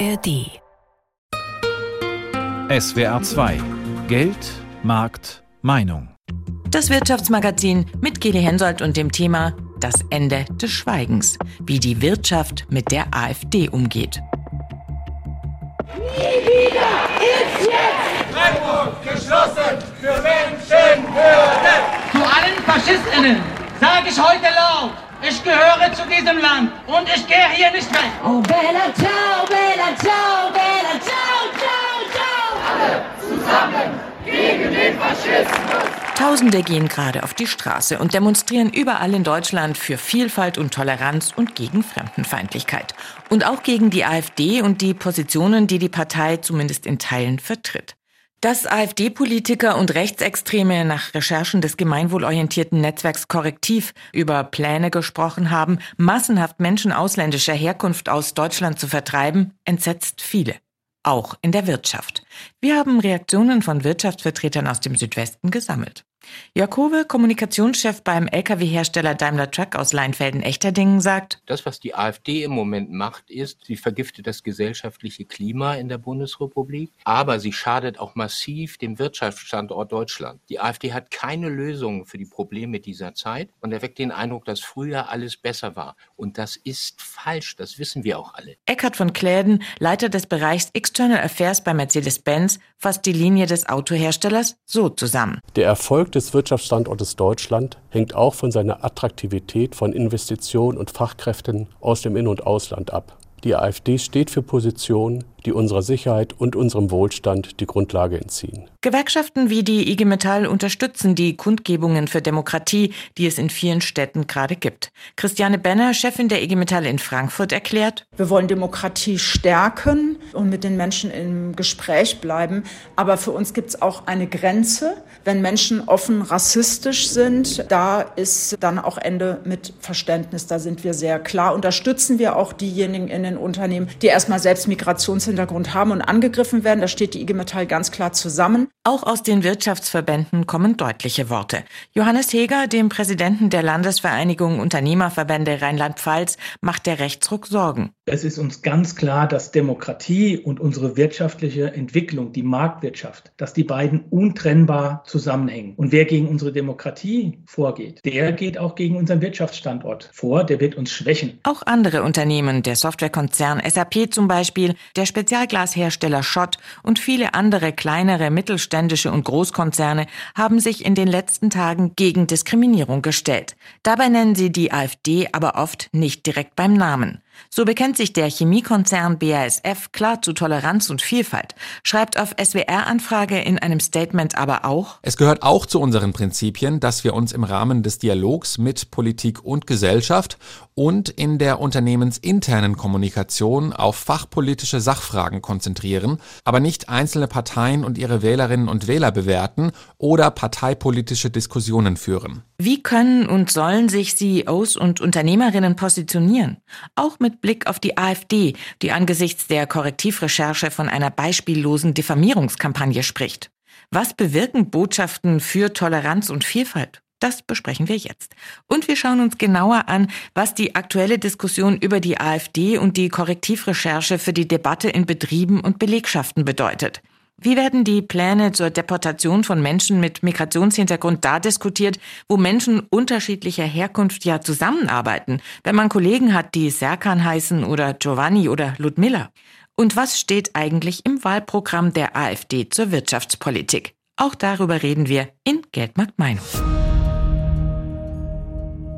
ARD. SWR 2 Geld, Markt, Meinung. Das Wirtschaftsmagazin mit Geli Hensoldt und dem Thema Das Ende des Schweigens, wie die Wirtschaft mit der AfD umgeht. Nie wieder ist jetzt! Freiburg geschlossen für Menschenwürde! Zu allen FaschistInnen sage ich heute laut, ich gehöre zu diesem Land und ich gehe hier nicht weg. Oh Bella ciao, Bella ciao, Bella ciao, ciao, ciao! Alle zusammen gegen den Faschismus! Tausende gehen gerade auf die Straße und demonstrieren überall in Deutschland für Vielfalt und Toleranz und gegen Fremdenfeindlichkeit. Und auch gegen die AfD und die Positionen, die die Partei zumindest in Teilen vertritt. Dass AfD-Politiker und Rechtsextreme nach Recherchen des gemeinwohlorientierten Netzwerks Korrektiv über Pläne gesprochen haben, massenhaft Menschen ausländischer Herkunft aus Deutschland zu vertreiben, entsetzt viele. Auch in der Wirtschaft. Wir haben Reaktionen von Wirtschaftsvertretern aus dem Südwesten gesammelt. Jakobe, Kommunikationschef beim Lkw-Hersteller Daimler Truck aus Leinfelden-Echterdingen, sagt, Das, was die AfD im Moment macht, ist, sie vergiftet das gesellschaftliche Klima in der Bundesrepublik, aber sie schadet auch massiv dem Wirtschaftsstandort Deutschland. Die AfD hat keine Lösung für die Probleme dieser Zeit und erweckt den Eindruck, dass früher alles besser war. Und das ist falsch, das wissen wir auch alle. Eckhard von Kläden, Leiter des Bereichs External Affairs bei Mercedes-Benz, fasst die Linie des Autoherstellers so zusammen. Der Erfolg des Wirtschaftsstandortes Deutschland hängt auch von seiner Attraktivität von Investitionen und Fachkräften aus dem In- und Ausland ab. Die AfD steht für Positionen, die unserer Sicherheit und unserem Wohlstand die Grundlage entziehen. Gewerkschaften wie die IG Metall unterstützen die Kundgebungen für Demokratie, die es in vielen Städten gerade gibt. Christiane Benner, Chefin der IG Metall in Frankfurt, erklärt, wir wollen Demokratie stärken und mit den Menschen im Gespräch bleiben. Aber für uns gibt es auch eine Grenze. Wenn Menschen offen rassistisch sind, da ist dann auch Ende mit Verständnis. Da sind wir sehr klar. Unterstützen wir auch diejenigen in den Unternehmen, die erstmal selbst Migrationshintergrund haben und angegriffen werden. Da steht die IG Metall ganz klar zusammen. Auch aus den Wirtschaftsverbänden kommen deutliche Worte. Johannes Heger, dem Präsidenten der Landesvereinigung Unternehmerverbände Rheinland-Pfalz, macht der Rechtsruck Sorgen. Es ist uns ganz klar, dass Demokratie und unsere wirtschaftliche Entwicklung, die Marktwirtschaft, dass die beiden untrennbar zusammenhängen. Und wer gegen unsere Demokratie vorgeht, der geht auch gegen unseren Wirtschaftsstandort vor, der wird uns schwächen. Auch andere Unternehmen, der Softwarekonzern SAP zum Beispiel, der Spezialglashersteller Schott und viele andere kleinere, mittelständische und Großkonzerne haben sich in den letzten Tagen gegen Diskriminierung gestellt. Dabei nennen sie die AfD aber oft nicht direkt beim Namen. So bekennt sich der Chemiekonzern BASF klar zu Toleranz und Vielfalt, schreibt auf SWR-Anfrage in einem Statement aber auch, Es gehört auch zu unseren Prinzipien, dass wir uns im Rahmen des Dialogs mit Politik und Gesellschaft und in der unternehmensinternen Kommunikation auf fachpolitische Sachfragen konzentrieren, aber nicht einzelne Parteien und ihre Wählerinnen und Wähler bewerten oder parteipolitische Diskussionen führen. Wie können und sollen sich CEOs und Unternehmerinnen positionieren? Auch mit Blick auf die AfD, die angesichts der Korrektivrecherche von einer beispiellosen Diffamierungskampagne spricht. Was bewirken Botschaften für Toleranz und Vielfalt? Das besprechen wir jetzt. Und wir schauen uns genauer an, was die aktuelle Diskussion über die AfD und die Korrektivrecherche für die Debatte in Betrieben und Belegschaften bedeutet. Wie werden die Pläne zur Deportation von Menschen mit Migrationshintergrund da diskutiert, wo Menschen unterschiedlicher Herkunft ja zusammenarbeiten, wenn man Kollegen hat, die Serkan heißen oder Giovanni oder Ludmilla? Und was steht eigentlich im Wahlprogramm der AfD zur Wirtschaftspolitik? Auch darüber reden wir in Geldmarkt Meinung.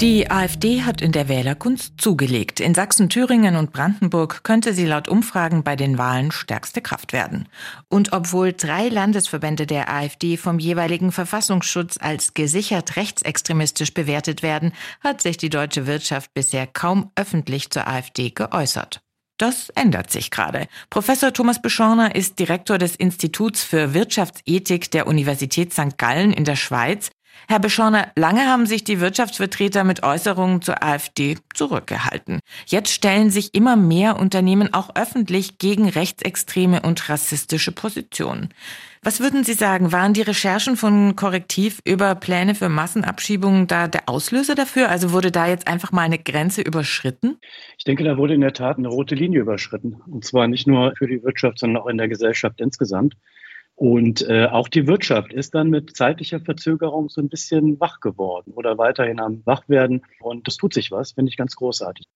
Die AfD hat in der Wählerkunst zugelegt. In Sachsen, Thüringen und Brandenburg könnte sie laut Umfragen bei den Wahlen stärkste Kraft werden. Und obwohl drei Landesverbände der AfD vom jeweiligen Verfassungsschutz als gesichert rechtsextremistisch bewertet werden, hat sich die deutsche Wirtschaft bisher kaum öffentlich zur AfD geäußert. Das ändert sich gerade. Professor Thomas Beschorner ist Direktor des Instituts für Wirtschaftsethik der Universität St. Gallen in der Schweiz. Herr Beschorner, lange haben sich die Wirtschaftsvertreter mit Äußerungen zur AfD zurückgehalten. Jetzt stellen sich immer mehr Unternehmen auch öffentlich gegen rechtsextreme und rassistische Positionen. Was würden Sie sagen, waren die Recherchen von Korrektiv über Pläne für Massenabschiebungen da der Auslöser dafür? Also wurde da jetzt einfach mal eine Grenze überschritten? Ich denke, da wurde in der Tat eine rote Linie überschritten. Und zwar nicht nur für die Wirtschaft, sondern auch in der Gesellschaft insgesamt. Und äh, auch die Wirtschaft ist dann mit zeitlicher Verzögerung so ein bisschen wach geworden oder weiterhin am Wachwerden. Und das tut sich was, finde ich ganz großartig.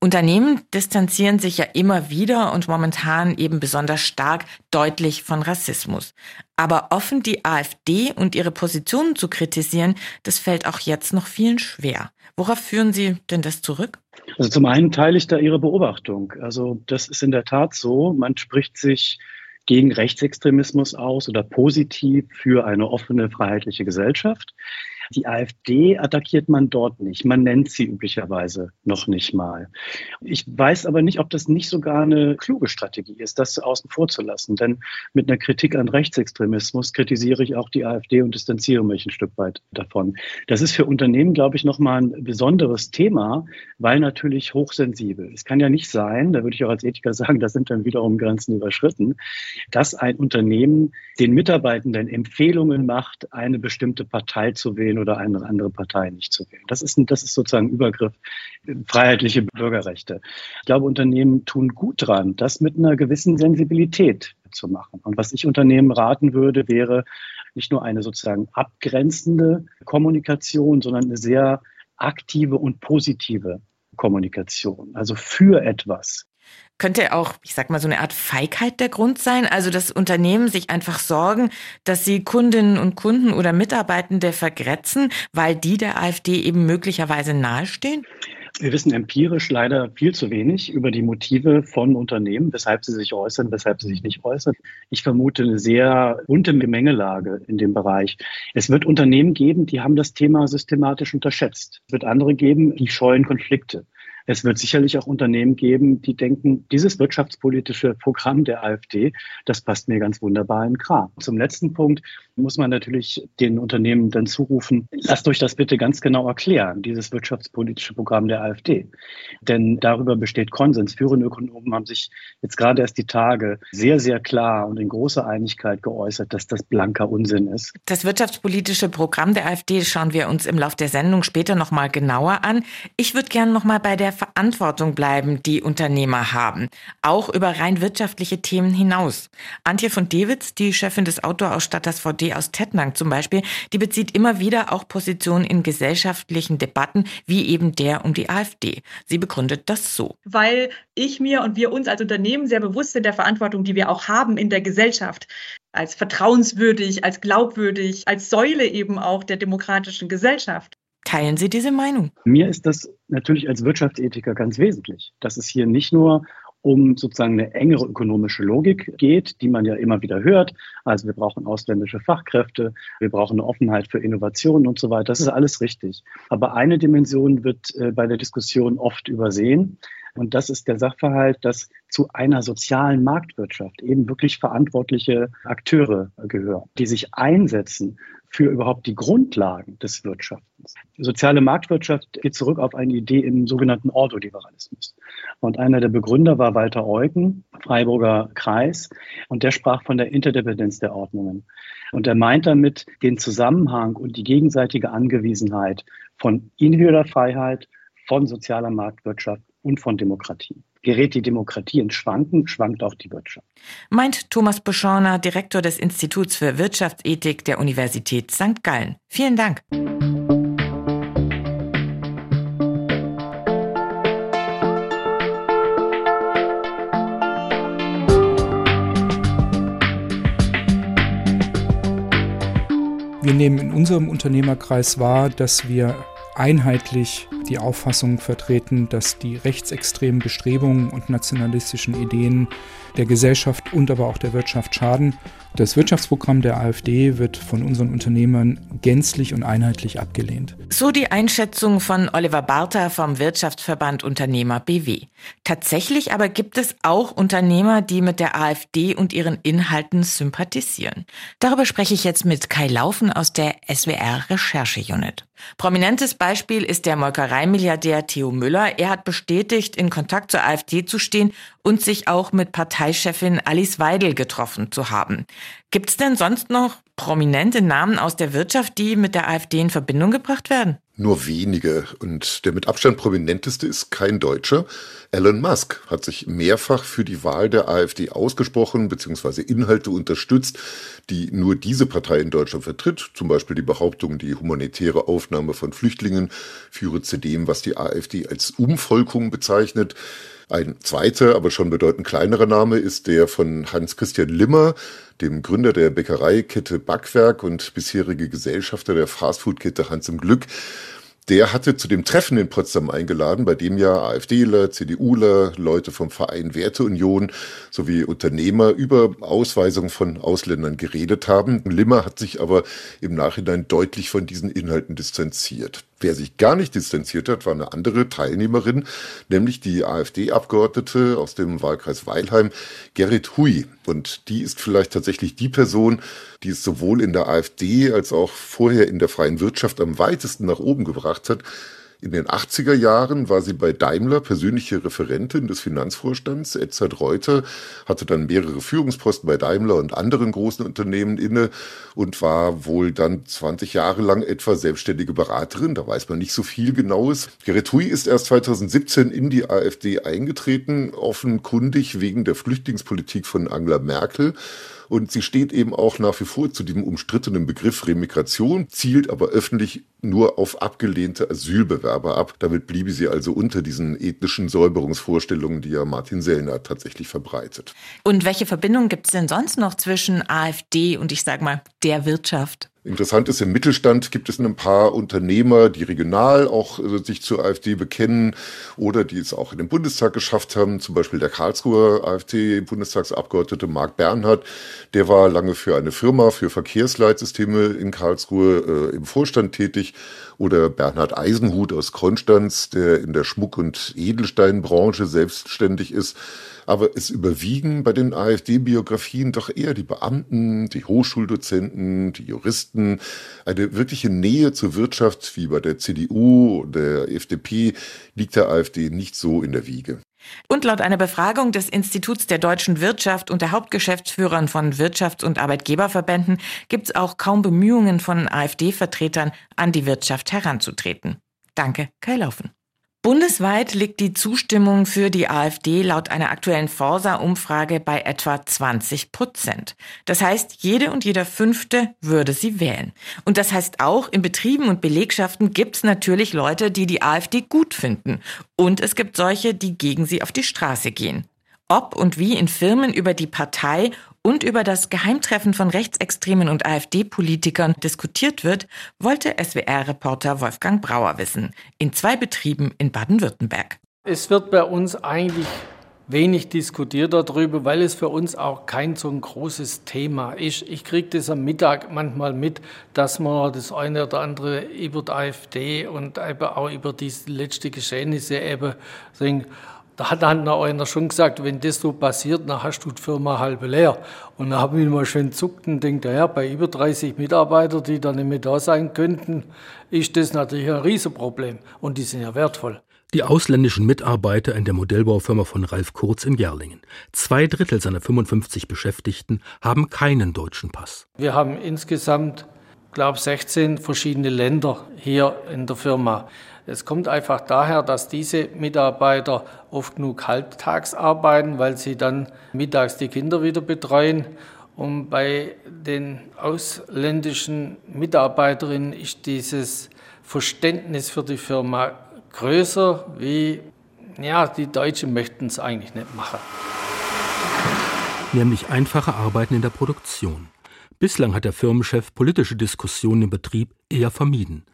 Unternehmen distanzieren sich ja immer wieder und momentan eben besonders stark deutlich von Rassismus. Aber offen die AfD und ihre Positionen zu kritisieren, das fällt auch jetzt noch vielen schwer. Worauf führen Sie denn das zurück? Also zum einen teile ich da Ihre Beobachtung. Also das ist in der Tat so. Man spricht sich gegen Rechtsextremismus aus oder positiv für eine offene, freiheitliche Gesellschaft. Die AfD attackiert man dort nicht. Man nennt sie üblicherweise noch nicht mal. Ich weiß aber nicht, ob das nicht sogar eine kluge Strategie ist, das außen vor zu lassen. Denn mit einer Kritik an Rechtsextremismus kritisiere ich auch die AfD und distanziere mich ein Stück weit davon. Das ist für Unternehmen, glaube ich, nochmal ein besonderes Thema, weil natürlich hochsensibel. Es kann ja nicht sein, da würde ich auch als Ethiker sagen, da sind dann wiederum Grenzen überschritten, dass ein Unternehmen den Mitarbeitenden Empfehlungen macht, eine bestimmte Partei zu wählen oder eine andere Partei nicht zu wählen. Das ist, das ist sozusagen Übergriff freiheitliche Bürgerrechte. Ich glaube, Unternehmen tun gut dran, das mit einer gewissen Sensibilität zu machen. Und was ich Unternehmen raten würde, wäre nicht nur eine sozusagen abgrenzende Kommunikation, sondern eine sehr aktive und positive Kommunikation, also für etwas. Könnte auch, ich sag mal, so eine Art Feigheit der Grund sein? Also, dass Unternehmen sich einfach sorgen, dass sie Kundinnen und Kunden oder Mitarbeitende vergrätzen, weil die der AfD eben möglicherweise nahestehen? Wir wissen empirisch leider viel zu wenig über die Motive von Unternehmen, weshalb sie sich äußern, weshalb sie sich nicht äußern. Ich vermute eine sehr bunte Gemengelage in dem Bereich. Es wird Unternehmen geben, die haben das Thema systematisch unterschätzt. Es wird andere geben, die scheuen Konflikte. Es wird sicherlich auch Unternehmen geben, die denken, dieses wirtschaftspolitische Programm der AfD, das passt mir ganz wunderbar in Kram. Zum letzten Punkt muss man natürlich den Unternehmen dann zurufen, lasst euch das bitte ganz genau erklären, dieses wirtschaftspolitische Programm der AfD. Denn darüber besteht Konsens. Führende Ökonomen haben sich jetzt gerade erst die Tage sehr, sehr klar und in großer Einigkeit geäußert, dass das blanker Unsinn ist. Das wirtschaftspolitische Programm der AfD schauen wir uns im Laufe der Sendung später nochmal genauer an. Ich würde gerne nochmal bei der Verantwortung bleiben, die Unternehmer haben, auch über rein wirtschaftliche Themen hinaus. Antje von Dewitz, die Chefin des Autoausstatters VD aus Tettnang zum Beispiel, die bezieht immer wieder auch Positionen in gesellschaftlichen Debatten, wie eben der um die AfD. Sie begründet das so. Weil ich mir und wir uns als Unternehmen sehr bewusst sind der Verantwortung, die wir auch haben in der Gesellschaft als vertrauenswürdig, als glaubwürdig, als Säule eben auch der demokratischen Gesellschaft. Teilen Sie diese Meinung? Mir ist das natürlich als Wirtschaftsethiker ganz wesentlich, dass es hier nicht nur um sozusagen eine engere ökonomische Logik geht, die man ja immer wieder hört. Also wir brauchen ausländische Fachkräfte, wir brauchen eine Offenheit für Innovationen und so weiter. Das ist alles richtig. Aber eine Dimension wird äh, bei der Diskussion oft übersehen. Und das ist der Sachverhalt, dass zu einer sozialen Marktwirtschaft eben wirklich verantwortliche Akteure gehören, die sich einsetzen für überhaupt die Grundlagen des Wirtschaftens. Die soziale Marktwirtschaft geht zurück auf eine Idee im sogenannten Ordoliberalismus. Und einer der Begründer war Walter Eugen, Freiburger Kreis, und der sprach von der Interdependenz der Ordnungen. Und er meint damit den Zusammenhang und die gegenseitige Angewiesenheit von individueller Freiheit, von sozialer Marktwirtschaft und von Demokratie. Gerät die Demokratie ins Schwanken, schwankt auch die Wirtschaft. Meint Thomas Beschorner, Direktor des Instituts für Wirtschaftsethik der Universität St. Gallen. Vielen Dank. Wir nehmen in unserem Unternehmerkreis wahr, dass wir einheitlich die Auffassung vertreten, dass die rechtsextremen Bestrebungen und nationalistischen Ideen der Gesellschaft und aber auch der Wirtschaft schaden. Das Wirtschaftsprogramm der AfD wird von unseren Unternehmern gänzlich und einheitlich abgelehnt. So die Einschätzung von Oliver Bartha vom Wirtschaftsverband Unternehmer BW. Tatsächlich aber gibt es auch Unternehmer, die mit der AfD und ihren Inhalten sympathisieren. Darüber spreche ich jetzt mit Kai Laufen aus der SWR Recherche Unit. Prominentes Beispiel ist der Molkereimilliardär Theo Müller. Er hat bestätigt, in Kontakt zur AfD zu stehen und sich auch mit Parteichefin Alice Weidel getroffen zu haben. Gibt es denn sonst noch prominente Namen aus der Wirtschaft, die mit der AfD in Verbindung gebracht werden? Nur wenige. Und der mit Abstand prominenteste ist kein Deutscher. Elon Musk hat sich mehrfach für die Wahl der AfD ausgesprochen bzw. Inhalte unterstützt, die nur diese Partei in Deutschland vertritt. Zum Beispiel die Behauptung, die humanitäre Aufnahme von Flüchtlingen führe zu dem, was die AfD als Umvolkung bezeichnet. Ein zweiter, aber schon bedeutend kleinerer Name ist der von Hans-Christian Limmer, dem Gründer der Bäckereikette Backwerk und bisherige Gesellschafter der Fastfood-Kette Hans im Glück. Der hatte zu dem Treffen in Potsdam eingeladen, bei dem ja AfDler, CDUler, Leute vom Verein Werteunion sowie Unternehmer über Ausweisung von Ausländern geredet haben. Limmer hat sich aber im Nachhinein deutlich von diesen Inhalten distanziert. Wer sich gar nicht distanziert hat, war eine andere Teilnehmerin, nämlich die AfD-Abgeordnete aus dem Wahlkreis Weilheim, Gerrit Hui. Und die ist vielleicht tatsächlich die Person, die es sowohl in der AfD als auch vorher in der freien Wirtschaft am weitesten nach oben gebracht hat. In den 80er Jahren war sie bei Daimler persönliche Referentin des Finanzvorstands. Edzard Reuter hatte dann mehrere Führungsposten bei Daimler und anderen großen Unternehmen inne und war wohl dann 20 Jahre lang etwa selbstständige Beraterin. Da weiß man nicht so viel Genaues. Gerrit Hui ist erst 2017 in die AfD eingetreten, offenkundig wegen der Flüchtlingspolitik von Angela Merkel. Und sie steht eben auch nach wie vor zu diesem umstrittenen Begriff Remigration, zielt aber öffentlich nur auf abgelehnte Asylbewerber ab. Damit bliebe sie also unter diesen ethnischen Säuberungsvorstellungen, die ja Martin Sellner tatsächlich verbreitet. Und welche Verbindung gibt es denn sonst noch zwischen AfD und ich sag mal der Wirtschaft? Interessant ist, im Mittelstand gibt es ein paar Unternehmer, die regional auch äh, sich zur AfD bekennen oder die es auch in den Bundestag geschafft haben. Zum Beispiel der Karlsruher AfD-Bundestagsabgeordnete Marc Bernhard, der war lange für eine Firma für Verkehrsleitsysteme in Karlsruhe äh, im Vorstand tätig. Oder Bernhard Eisenhut aus Konstanz, der in der Schmuck- und Edelsteinbranche selbstständig ist aber es überwiegen bei den AfD-Biografien doch eher die Beamten, die Hochschuldozenten, die Juristen. Eine wirkliche Nähe zur Wirtschaft wie bei der CDU, der FDP liegt der AfD nicht so in der Wiege. Und laut einer Befragung des Instituts der deutschen Wirtschaft und der Hauptgeschäftsführern von Wirtschafts- und Arbeitgeberverbänden gibt es auch kaum Bemühungen von AfD-Vertretern, an die Wirtschaft heranzutreten. Danke, Kai Laufen. Bundesweit liegt die Zustimmung für die AfD laut einer aktuellen Forsa-Umfrage bei etwa 20 Prozent. Das heißt, jede und jeder Fünfte würde sie wählen. Und das heißt auch, in Betrieben und Belegschaften gibt es natürlich Leute, die die AfD gut finden. Und es gibt solche, die gegen sie auf die Straße gehen. Ob und wie in Firmen über die Partei und über das Geheimtreffen von Rechtsextremen und AfD-Politikern diskutiert wird, wollte SWR-Reporter Wolfgang Brauer wissen. In zwei Betrieben in Baden-Württemberg. Es wird bei uns eigentlich wenig diskutiert darüber, weil es für uns auch kein so ein großes Thema ist. Ich kriege das am Mittag manchmal mit, dass man das eine oder andere über die AfD und eben auch über diese letzte Geschehnisse eben denkt, da hat dann einer schon gesagt, wenn das so passiert, dann hast du die Firma halb leer. Und da habe ich mal schön zuckt und denkt, ja, bei über 30 Mitarbeitern, die dann nicht mehr da sein könnten, ist das natürlich ein Riesenproblem. Und die sind ja wertvoll. Die ausländischen Mitarbeiter in der Modellbaufirma von Ralf Kurz in Gerlingen. Zwei Drittel seiner 55 Beschäftigten haben keinen deutschen Pass. Wir haben insgesamt, glaube ich, 16 verschiedene Länder hier in der Firma. Es kommt einfach daher, dass diese Mitarbeiter oft genug halbtags arbeiten, weil sie dann mittags die Kinder wieder betreuen. Und bei den ausländischen Mitarbeiterinnen ist dieses Verständnis für die Firma größer, wie ja, die Deutschen möchten es eigentlich nicht machen. Nämlich einfache Arbeiten in der Produktion. Bislang hat der Firmenchef politische Diskussionen im Betrieb eher vermieden.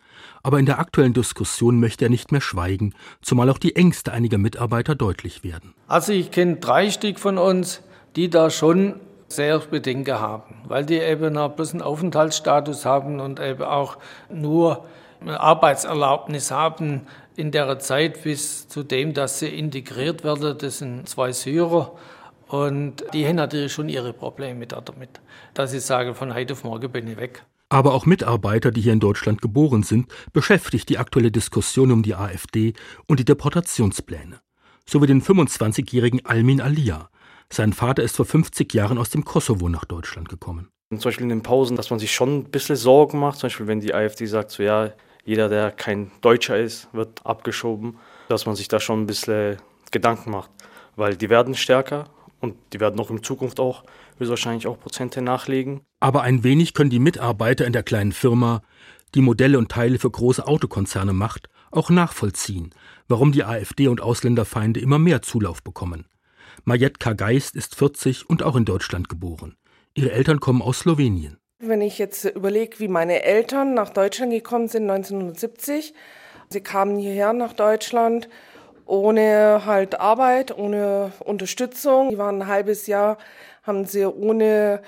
Aber in der aktuellen Diskussion möchte er nicht mehr schweigen, zumal auch die Ängste einiger Mitarbeiter deutlich werden. Also ich kenne drei Stück von uns, die da schon sehr Bedenken haben, weil die eben noch bloß einen Aufenthaltsstatus haben und eben auch nur eine Arbeitserlaubnis haben in der Zeit bis zu dem, dass sie integriert werden. Das sind zwei Syrer und die haben natürlich schon ihre Probleme damit, dass sie sagen, von heute auf morgen bin ich weg. Aber auch Mitarbeiter, die hier in Deutschland geboren sind, beschäftigt die aktuelle Diskussion um die AfD und die Deportationspläne. So wie den 25-jährigen Almin Alia. Sein Vater ist vor 50 Jahren aus dem Kosovo nach Deutschland gekommen. Zum Beispiel in den Pausen, dass man sich schon ein bisschen Sorgen macht. Zum Beispiel, wenn die AfD sagt, so ja, jeder, der kein Deutscher ist, wird abgeschoben, dass man sich da schon ein bisschen Gedanken macht. Weil die werden stärker und die werden auch in Zukunft auch höchstwahrscheinlich auch Prozente nachlegen. Aber ein wenig können die Mitarbeiter in der kleinen Firma, die Modelle und Teile für große Autokonzerne macht, auch nachvollziehen, warum die AfD und Ausländerfeinde immer mehr Zulauf bekommen. Majetka Geist ist 40 und auch in Deutschland geboren. Ihre Eltern kommen aus Slowenien. Wenn ich jetzt überlege, wie meine Eltern nach Deutschland gekommen sind 1970, sie kamen hierher nach Deutschland ohne halt Arbeit, ohne Unterstützung. Die waren ein halbes Jahr, haben sie ohne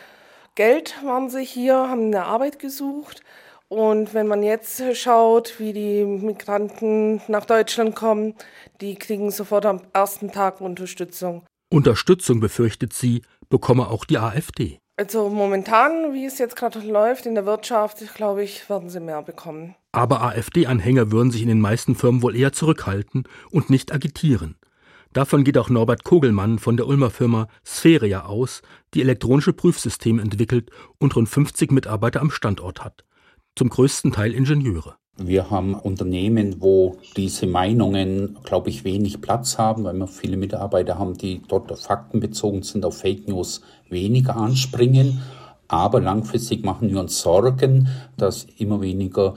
Geld waren sie hier, haben eine Arbeit gesucht. Und wenn man jetzt schaut, wie die Migranten nach Deutschland kommen, die kriegen sofort am ersten Tag Unterstützung. Unterstützung, befürchtet sie, bekomme auch die AfD. Also momentan, wie es jetzt gerade läuft in der Wirtschaft, glaube ich, werden sie mehr bekommen. Aber AfD-Anhänger würden sich in den meisten Firmen wohl eher zurückhalten und nicht agitieren. Davon geht auch Norbert Kogelmann von der Ulmer Firma Spheria aus, die elektronische Prüfsysteme entwickelt und rund 50 Mitarbeiter am Standort hat. Zum größten Teil Ingenieure. Wir haben Unternehmen, wo diese Meinungen, glaube ich, wenig Platz haben, weil wir viele Mitarbeiter haben, die dort faktenbezogen sind, auf Fake News weniger anspringen. Aber langfristig machen wir uns Sorgen, dass immer weniger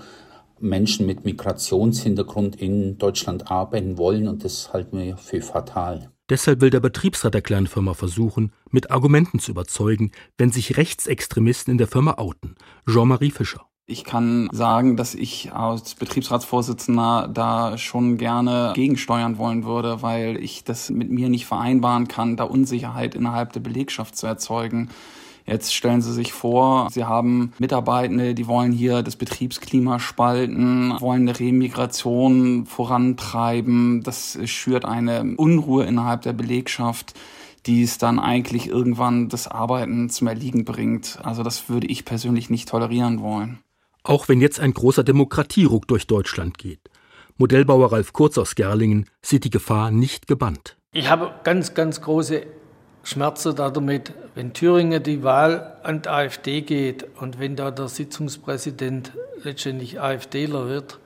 Menschen mit Migrationshintergrund in Deutschland arbeiten wollen und das halten wir für fatal. Deshalb will der Betriebsrat der kleinen Firma versuchen, mit Argumenten zu überzeugen, wenn sich Rechtsextremisten in der Firma outen. Jean-Marie Fischer. Ich kann sagen, dass ich als Betriebsratsvorsitzender da schon gerne gegensteuern wollen würde, weil ich das mit mir nicht vereinbaren kann, da Unsicherheit innerhalb der Belegschaft zu erzeugen. Jetzt stellen Sie sich vor, Sie haben Mitarbeitende, die wollen hier das Betriebsklima spalten, wollen eine Remigration vorantreiben. Das schürt eine Unruhe innerhalb der Belegschaft die es dann eigentlich irgendwann das Arbeiten zum Erliegen bringt. Also das würde ich persönlich nicht tolerieren wollen. Auch wenn jetzt ein großer Demokratieruck durch Deutschland geht. Modellbauer Ralf Kurz aus Gerlingen sieht die Gefahr nicht gebannt. Ich habe ganz, ganz große Schmerzen damit, wenn Thüringen die Wahl an die AfD geht und wenn da der Sitzungspräsident letztendlich AfDler wird,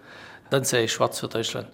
dann sehe ich schwarz für Deutschland.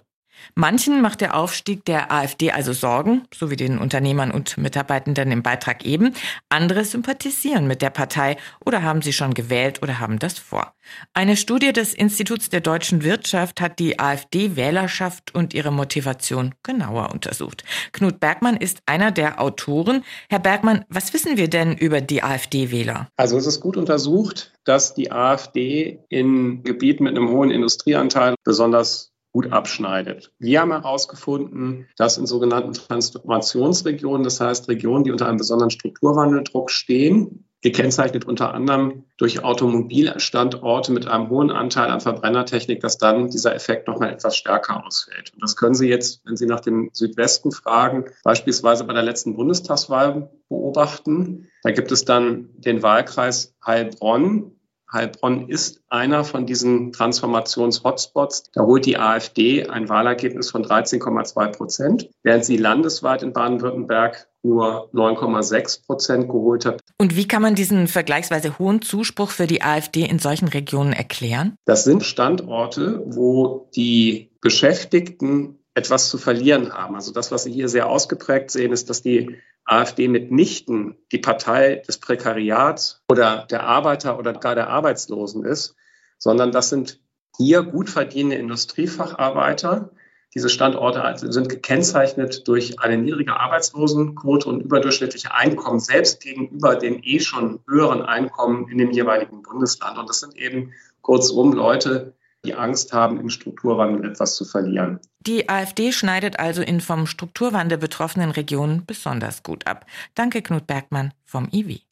Manchen macht der Aufstieg der AfD also Sorgen, so wie den Unternehmern und Mitarbeitenden im Beitrag eben. Andere sympathisieren mit der Partei oder haben sie schon gewählt oder haben das vor. Eine Studie des Instituts der deutschen Wirtschaft hat die AfD-Wählerschaft und ihre Motivation genauer untersucht. Knut Bergmann ist einer der Autoren. Herr Bergmann, was wissen wir denn über die AfD-Wähler? Also es ist gut untersucht, dass die AfD in Gebieten mit einem hohen Industrieanteil besonders gut abschneidet. Wir haben herausgefunden, dass in sogenannten Transformationsregionen, das heißt Regionen, die unter einem besonderen Strukturwandeldruck stehen, gekennzeichnet unter anderem durch Automobilstandorte mit einem hohen Anteil an Verbrennertechnik, dass dann dieser Effekt nochmal etwas stärker ausfällt. Und das können Sie jetzt, wenn Sie nach dem Südwesten fragen, beispielsweise bei der letzten Bundestagswahl beobachten. Da gibt es dann den Wahlkreis Heilbronn, Heilbronn ist einer von diesen Transformations-Hotspots. Da holt die AfD ein Wahlergebnis von 13,2 Prozent, während sie landesweit in Baden-Württemberg nur 9,6 Prozent geholt hat. Und wie kann man diesen vergleichsweise hohen Zuspruch für die AfD in solchen Regionen erklären? Das sind Standorte, wo die Beschäftigten etwas zu verlieren haben. Also das, was Sie hier sehr ausgeprägt sehen, ist, dass die AfD mitnichten die Partei des Prekariats oder der Arbeiter oder gar der Arbeitslosen ist, sondern das sind hier gut verdienende Industriefacharbeiter. Diese Standorte sind gekennzeichnet durch eine niedrige Arbeitslosenquote und überdurchschnittliche Einkommen, selbst gegenüber den eh schon höheren Einkommen in dem jeweiligen Bundesland. Und das sind eben kurzum Leute, die Angst haben, im Strukturwandel etwas zu verlieren. Die AfD schneidet also in vom Strukturwandel betroffenen Regionen besonders gut ab. Danke, Knut Bergmann vom IWI.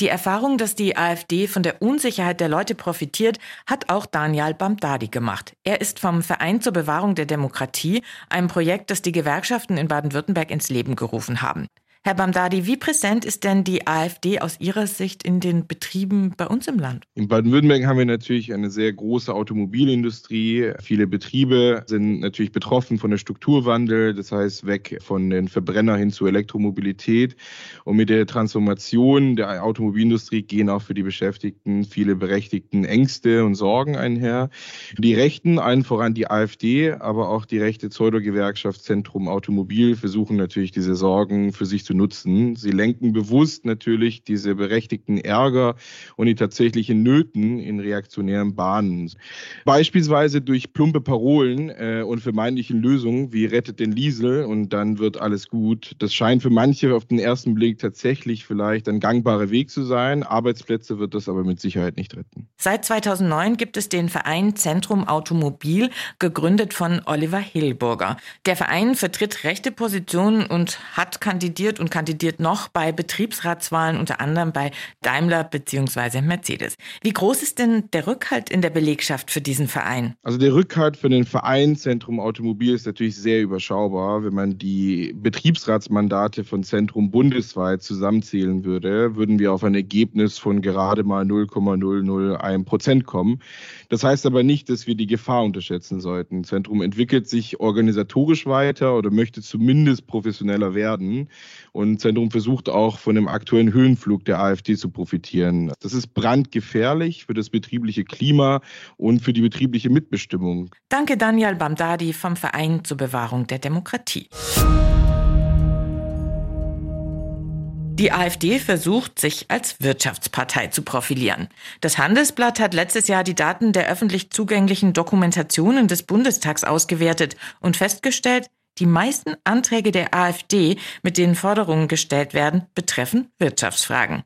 Die Erfahrung, dass die AfD von der Unsicherheit der Leute profitiert, hat auch Daniel Bamdadi gemacht. Er ist vom Verein zur Bewahrung der Demokratie, einem Projekt, das die Gewerkschaften in Baden-Württemberg ins Leben gerufen haben. Herr Bamdadi, wie präsent ist denn die AfD aus Ihrer Sicht in den Betrieben bei uns im Land? In Baden-Württemberg haben wir natürlich eine sehr große Automobilindustrie. Viele Betriebe sind natürlich betroffen von der Strukturwandel, das heißt weg von den Verbrenner hin zur Elektromobilität. Und mit der Transformation der Automobilindustrie gehen auch für die Beschäftigten viele berechtigten Ängste und Sorgen einher. Die Rechten, allen voran die AfD, aber auch die rechte Pseudo-Gewerkschaft Zentrum Automobil versuchen natürlich diese Sorgen für sich zu zu nutzen. Sie lenken bewusst natürlich diese berechtigten Ärger und die tatsächlichen Nöten in reaktionären Bahnen. Beispielsweise durch plumpe Parolen äh, und vermeintliche Lösungen wie rettet den Liesel und dann wird alles gut. Das scheint für manche auf den ersten Blick tatsächlich vielleicht ein gangbarer Weg zu sein. Arbeitsplätze wird das aber mit Sicherheit nicht retten. Seit 2009 gibt es den Verein Zentrum Automobil, gegründet von Oliver Hillburger. Der Verein vertritt rechte Positionen und hat kandidiert und kandidiert noch bei Betriebsratswahlen, unter anderem bei Daimler bzw. Mercedes. Wie groß ist denn der Rückhalt in der Belegschaft für diesen Verein? Also der Rückhalt für den Verein Zentrum Automobil ist natürlich sehr überschaubar. Wenn man die Betriebsratsmandate von Zentrum bundesweit zusammenzählen würde, würden wir auf ein Ergebnis von gerade mal 0,001 Prozent kommen. Das heißt aber nicht, dass wir die Gefahr unterschätzen sollten. Zentrum entwickelt sich organisatorisch weiter oder möchte zumindest professioneller werden. Und Zentrum versucht auch von dem aktuellen Höhenflug der AfD zu profitieren. Das ist brandgefährlich für das betriebliche Klima und für die betriebliche Mitbestimmung. Danke Daniel Bamdadi vom Verein zur Bewahrung der Demokratie. Die AfD versucht, sich als Wirtschaftspartei zu profilieren. Das Handelsblatt hat letztes Jahr die Daten der öffentlich zugänglichen Dokumentationen des Bundestags ausgewertet und festgestellt, die meisten Anträge der AfD, mit denen Forderungen gestellt werden, betreffen Wirtschaftsfragen.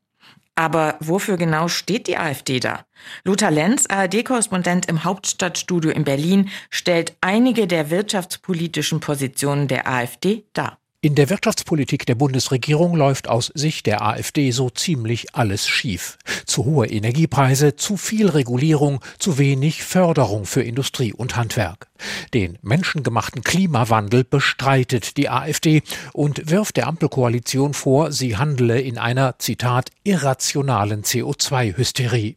Aber wofür genau steht die AfD da? Lothar Lenz, ARD-Korrespondent im Hauptstadtstudio in Berlin, stellt einige der wirtschaftspolitischen Positionen der AfD dar. In der Wirtschaftspolitik der Bundesregierung läuft aus Sicht der AfD so ziemlich alles schief. Zu hohe Energiepreise, zu viel Regulierung, zu wenig Förderung für Industrie und Handwerk. Den menschengemachten Klimawandel bestreitet die AfD und wirft der Ampelkoalition vor, sie handele in einer, Zitat, irrationalen CO2-Hysterie.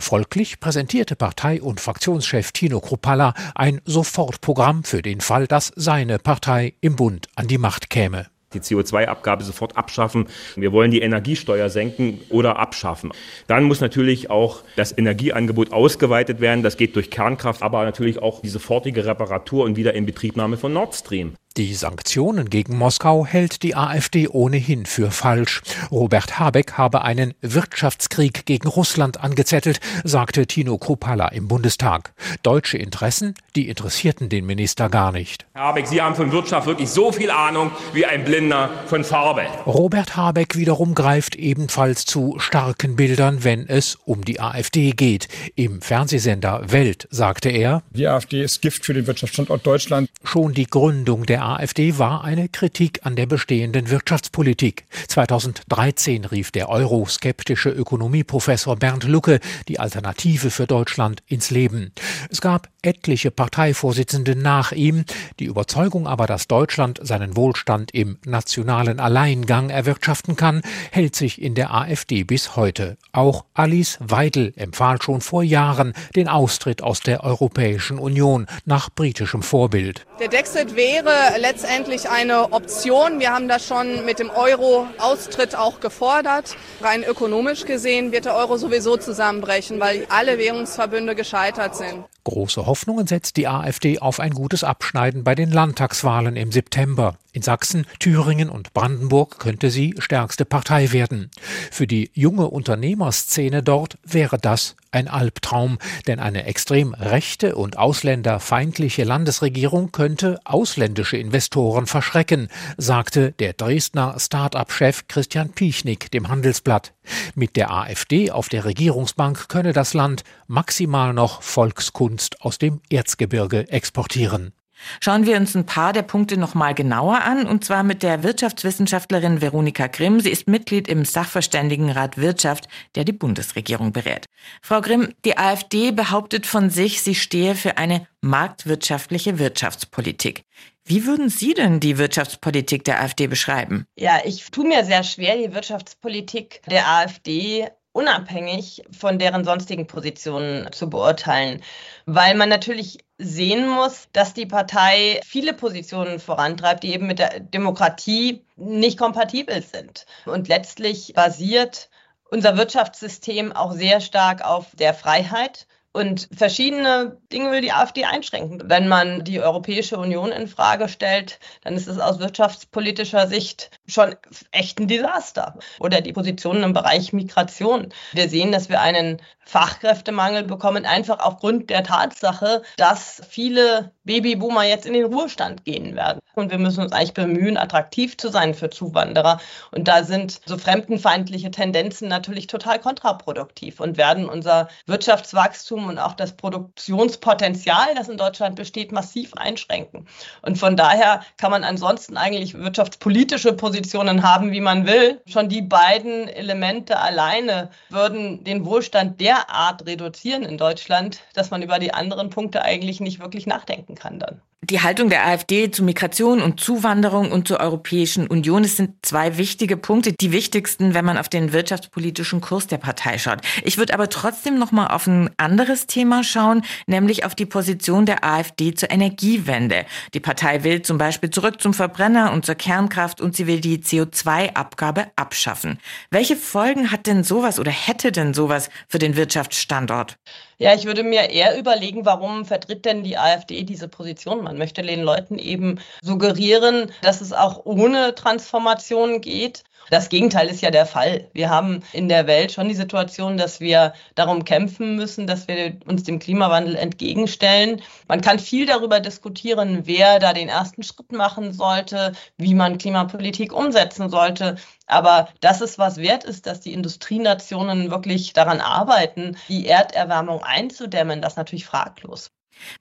Folglich präsentierte Partei- und Fraktionschef Tino Kruppalla ein Sofortprogramm für den Fall, dass seine Partei im Bund an die Macht käme die CO2-Abgabe sofort abschaffen. Wir wollen die Energiesteuer senken oder abschaffen. Dann muss natürlich auch das Energieangebot ausgeweitet werden. Das geht durch Kernkraft, aber natürlich auch die sofortige Reparatur und Wiederinbetriebnahme von Nord Stream. Die Sanktionen gegen Moskau hält die AfD ohnehin für falsch. Robert Habeck habe einen Wirtschaftskrieg gegen Russland angezettelt, sagte Tino Kruppalla im Bundestag. Deutsche Interessen, die interessierten den Minister gar nicht. Herr Habeck, Sie haben von Wirtschaft wirklich so viel Ahnung wie ein Blinder von Farbe. Robert Habeck wiederum greift ebenfalls zu starken Bildern, wenn es um die AfD geht. Im Fernsehsender Welt sagte er, die AfD ist Gift für den Wirtschaftsstandort Deutschland. Schon die Gründung der AfD war eine Kritik an der bestehenden Wirtschaftspolitik. 2013 rief der euroskeptische Ökonomieprofessor Bernd Lucke die Alternative für Deutschland ins Leben. Es gab etliche Parteivorsitzende nach ihm, die Überzeugung aber, dass Deutschland seinen Wohlstand im nationalen Alleingang erwirtschaften kann, hält sich in der AfD bis heute. Auch Alice Weidel empfahl schon vor Jahren den Austritt aus der Europäischen Union nach britischem Vorbild. Der Dexit wäre letztendlich eine Option. Wir haben das schon mit dem Euro-Austritt auch gefordert. Rein ökonomisch gesehen wird der Euro sowieso zusammenbrechen, weil alle Währungsverbünde gescheitert sind. Große Hoffnungen setzt die AfD auf ein gutes Abschneiden bei den Landtagswahlen im September. In Sachsen, Thüringen und Brandenburg könnte sie stärkste Partei werden. Für die junge Unternehmerszene dort wäre das Ein Albtraum, denn eine extrem rechte und ausländerfeindliche Landesregierung könnte ausländische Investoren verschrecken, sagte der Dresdner Start-up-Chef Christian Piechnik dem Handelsblatt. Mit der AfD auf der Regierungsbank könne das Land maximal noch Volkskunst aus dem Erzgebirge exportieren. Schauen wir uns ein paar der Punkte noch mal genauer an, und zwar mit der Wirtschaftswissenschaftlerin Veronika Grimm. Sie ist Mitglied im Sachverständigenrat Wirtschaft, der die Bundesregierung berät. Frau Grimm, die AfD behauptet von sich, sie stehe für eine marktwirtschaftliche Wirtschaftspolitik. Wie würden Sie denn die Wirtschaftspolitik der AfD beschreiben? Ja, ich tue mir sehr schwer, die Wirtschaftspolitik der AfD unabhängig von deren sonstigen Positionen zu beurteilen, weil man natürlich sehen muss, dass die Partei viele Positionen vorantreibt, die eben mit der Demokratie nicht kompatibel sind. Und letztlich basiert unser Wirtschaftssystem auch sehr stark auf der Freiheit und verschiedene Dinge will die AfD einschränken. Wenn man die Europäische Union in Frage stellt, dann ist es aus wirtschaftspolitischer Sicht schon echt ein Desaster. Oder die Positionen im Bereich Migration. Wir sehen, dass wir einen Fachkräftemangel bekommen, einfach aufgrund der Tatsache, dass viele Babyboomer jetzt in den Ruhestand gehen werden. Und wir müssen uns eigentlich bemühen, attraktiv zu sein für Zuwanderer. Und da sind so fremdenfeindliche Tendenzen natürlich total kontraproduktiv und werden unser Wirtschaftswachstum und auch das Produktionspotenzial, das in Deutschland besteht, massiv einschränken. Und von daher kann man ansonsten eigentlich wirtschaftspolitische Positionen haben, wie man will. Schon die beiden Elemente alleine würden den Wohlstand derart reduzieren in Deutschland, dass man über die anderen Punkte eigentlich nicht wirklich nachdenken kann dann. Die Haltung der AfD zu Migration und Zuwanderung und zur Europäischen Union, es sind zwei wichtige Punkte, die wichtigsten, wenn man auf den wirtschaftspolitischen Kurs der Partei schaut. Ich würde aber trotzdem noch mal auf ein anderes Thema schauen, nämlich auf die Position der AfD zur Energiewende. Die Partei will zum Beispiel zurück zum Verbrenner und zur Kernkraft und sie will die CO2-Abgabe abschaffen. Welche Folgen hat denn sowas oder hätte denn sowas für den Wirtschaftsstandort? Ja, ich würde mir eher überlegen, warum vertritt denn die AfD diese Position? Man möchte den Leuten eben suggerieren, dass es auch ohne Transformation geht. Das Gegenteil ist ja der Fall. Wir haben in der Welt schon die Situation, dass wir darum kämpfen müssen, dass wir uns dem Klimawandel entgegenstellen. Man kann viel darüber diskutieren, wer da den ersten Schritt machen sollte, wie man Klimapolitik umsetzen sollte. Aber dass es was wert ist, dass die Industrienationen wirklich daran arbeiten, die Erderwärmung einzudämmen, das natürlich fraglos.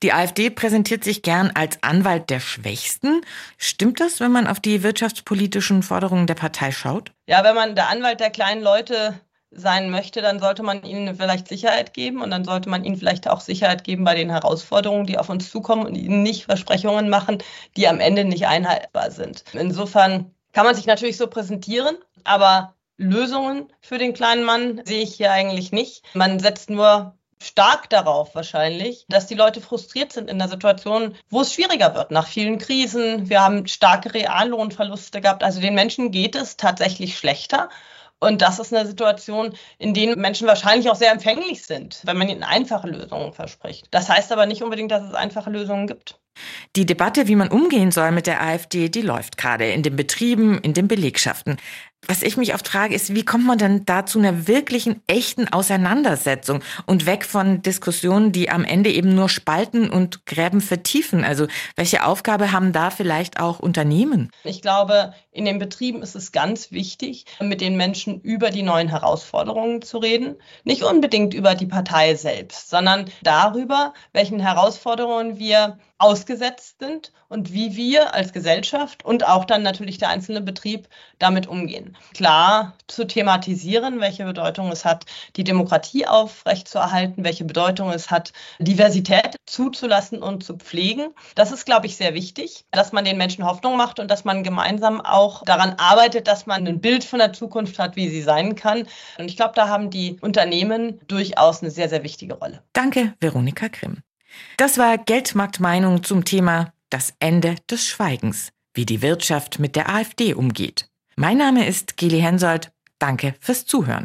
Die AfD präsentiert sich gern als Anwalt der Schwächsten. Stimmt das, wenn man auf die wirtschaftspolitischen Forderungen der Partei schaut? Ja, wenn man der Anwalt der kleinen Leute sein möchte, dann sollte man ihnen vielleicht Sicherheit geben und dann sollte man ihnen vielleicht auch Sicherheit geben bei den Herausforderungen, die auf uns zukommen und ihnen nicht Versprechungen machen, die am Ende nicht einhaltbar sind. Insofern kann man sich natürlich so präsentieren, aber Lösungen für den kleinen Mann sehe ich hier eigentlich nicht. Man setzt nur stark darauf wahrscheinlich, dass die Leute frustriert sind in der Situation, wo es schwieriger wird nach vielen Krisen. Wir haben starke Reallohnverluste gehabt. Also den Menschen geht es tatsächlich schlechter. Und das ist eine Situation, in der Menschen wahrscheinlich auch sehr empfänglich sind, wenn man ihnen einfache Lösungen verspricht. Das heißt aber nicht unbedingt, dass es einfache Lösungen gibt. Die Debatte, wie man umgehen soll mit der AfD, die läuft gerade in den Betrieben, in den Belegschaften. Was ich mich oft frage, ist, wie kommt man denn da zu einer wirklichen, echten Auseinandersetzung und weg von Diskussionen, die am Ende eben nur spalten und Gräben vertiefen? Also welche Aufgabe haben da vielleicht auch Unternehmen? Ich glaube, in den Betrieben ist es ganz wichtig, mit den Menschen über die neuen Herausforderungen zu reden. Nicht unbedingt über die Partei selbst, sondern darüber, welchen Herausforderungen wir ausgesetzt sind und wie wir als Gesellschaft und auch dann natürlich der einzelne Betrieb damit umgehen. Klar zu thematisieren, welche Bedeutung es hat, die Demokratie aufrechtzuerhalten, welche Bedeutung es hat, Diversität zuzulassen und zu pflegen. Das ist, glaube ich, sehr wichtig, dass man den Menschen Hoffnung macht und dass man gemeinsam auch daran arbeitet, dass man ein Bild von der Zukunft hat, wie sie sein kann. Und ich glaube, da haben die Unternehmen durchaus eine sehr, sehr wichtige Rolle. Danke, Veronika Grimm. Das war Geldmarktmeinung zum Thema Das Ende des Schweigens, wie die Wirtschaft mit der AfD umgeht. Mein Name ist Geli Hensoldt. Danke fürs Zuhören.